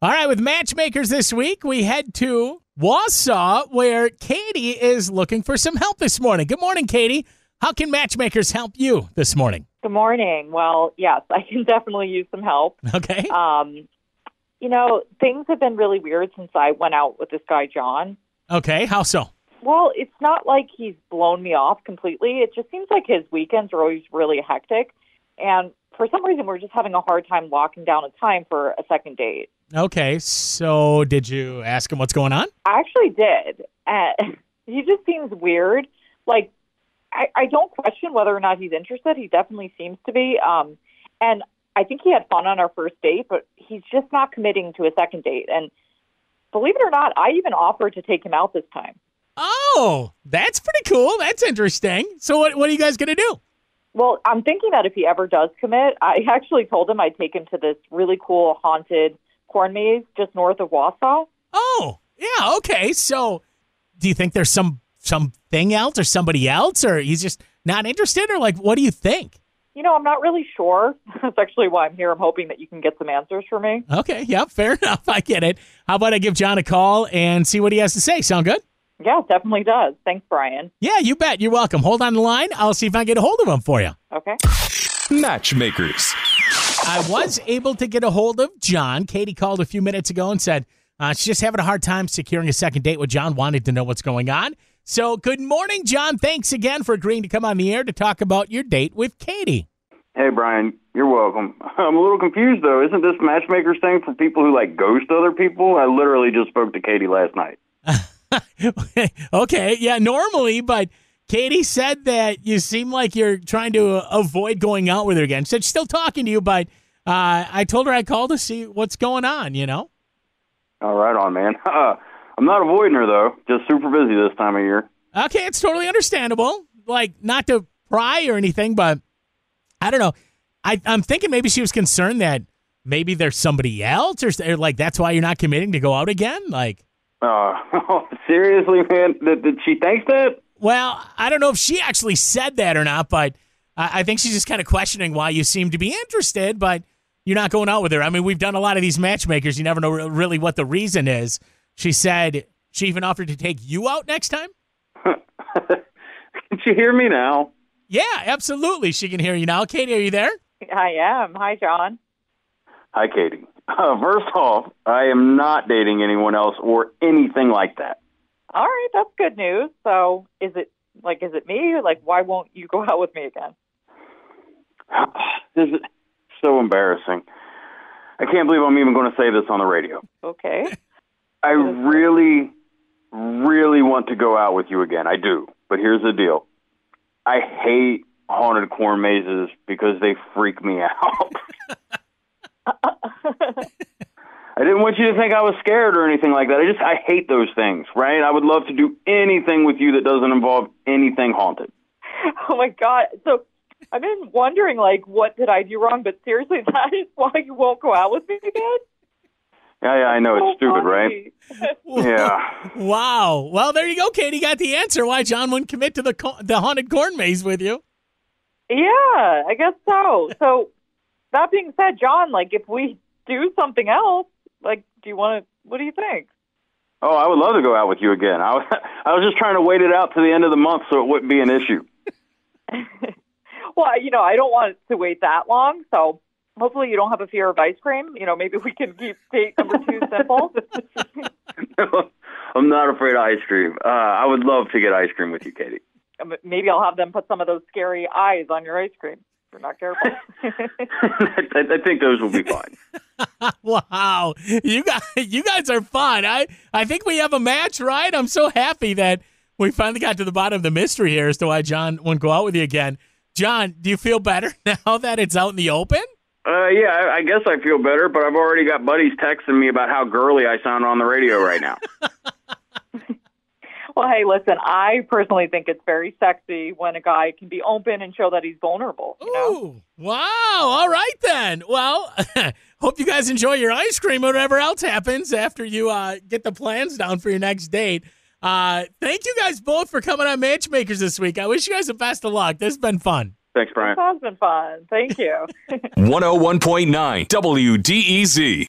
All right, with matchmakers this week, we head to Wausau, where Katie is looking for some help this morning. Good morning, Katie. How can matchmakers help you this morning? Good morning. Well, yes, I can definitely use some help. Okay. Um, you know, things have been really weird since I went out with this guy, Jon. Okay. How so? Well, it's not like he's blown me off completely. It just seems like his weekends are always really hectic. And for some reason, we're just having a hard time locking down a time for a second date. Okay. So, did you ask him what's going on? I actually did. Uh, he just seems weird. Like, I, I don't question whether or not he's interested. He definitely seems to be. Um, and I think he had fun on our first date, but he's just not committing to a second date. And believe it or not, I even offered to take him out this time. Oh, that's pretty cool. That's interesting. So, what, what are you guys going to do? Well, I'm thinking that if he ever does commit, I actually told him I'd take him to this really cool haunted corn maze just north of Wausau. Oh, yeah. Okay. So, do you think there's some something else or somebody else, or he's just not interested, or like, what do you think? You know, I'm not really sure. That's actually why I'm here. I'm hoping that you can get some answers for me. Okay. Yep. Fair enough. I get it. How about I give Jon a call and see what he has to say? Sound good? Yeah, definitely does. Thanks, Brian. Yeah, you bet. You're welcome. Hold on the line. I'll see if I can get a hold of him for you. Okay. Matchmakers. I was able to get a hold of Jon. Katie called a few minutes ago and said uh, she's just having a hard time securing a second date with Jon, wanted to know what's going on. So, good morning, Jon. Thanks again for agreeing to come on the air to talk about your date with Katie. Hey, Brian, you're welcome. I'm a little confused, though. Isn't this matchmakers thing for people who like ghost other people? I literally just spoke to Katie last night. okay, yeah, normally, but Katie said that you seem like you're trying to avoid going out with her again. She said she's still talking to you, but uh, I told her I'd call to see what's going on, you know? All right, on, man. Uh, I'm not avoiding her, though. Just super busy this time of year. Okay, it's totally understandable. Like, not to pry or anything, but I don't know. I, I'm thinking maybe she was concerned that maybe there's somebody else, or like that's why you're not committing to go out again. Like, Uh, seriously, man? Did, did she think that? well, I don't know if she actually said that or not, but I, I think she's just kind of questioning why you seem to be interested, but you're not going out with her. I mean, we've done a lot of these matchmakers. You never know re- really what the reason is. She said she even offered to take you out next time. Can she hear me now? Yeah, absolutely. She can hear you now. Katie, are you there? I am. Hi, Jon. Hi, Katie. Uh, first off, I am not dating anyone else or anything like that. All right, that's good news. So, is it like is it me? Like, why won't you go out with me again? This is so embarrassing. I can't believe I'm even going to say this on the radio. Okay. I really, really want to go out with you again. I do. But here's the deal I hate haunted corn mazes because they freak me out. I didn't want you to think I was scared or anything like that. I just, I hate those things, right? I would love to do anything with you that doesn't involve anything haunted. oh my god. So, I've been wondering, like, what did I do wrong? But seriously, that is why you won't go out with me again. Yeah, yeah, I know So it's stupid, right? Yeah. Wow. Well, there you go, Katie. Got the answer why Jon wouldn't commit to the co- the haunted corn maze with you. Yeah, I guess so. So, that being said, Jon, like, if we do something else, like, do you want to? What do you think? Oh, I would love to go out with you again. I was, I was just trying to wait it out to the end of the month so it wouldn't be an issue. Well, you know, I don't want to wait that long, so hopefully you don't have a fear of ice cream. You know, maybe we can keep date number two simple. I'm not afraid of ice cream. Uh, I would love to get ice cream with you, Katie. Um, maybe I'll have them put some of those scary eyes on your ice cream. If you're not careful. I, I think those will be fine. wow. You guys you guys are fun. I I think we have a match, right? I'm so happy that we finally got to the bottom of the mystery here as to why Jon won't go out with you again. Jon, do you feel better now that it's out in the open? Uh, yeah, I, I guess I feel better, but I've already got buddies texting me about how girly I sound on the radio right now. well, hey, listen, I personally think it's very sexy when a guy can be open and show that he's vulnerable. You know? Ooh, wow. All right then. Well, hope you guys enjoy your ice cream whatever else happens after you uh, get the plans down for your next date. Uh, thank you guys both for coming on Matchmakers this week. I wish you guys the best of luck. This has been fun. Thanks, Brian. This has been fun. Thank you. 101.9 WDEZ.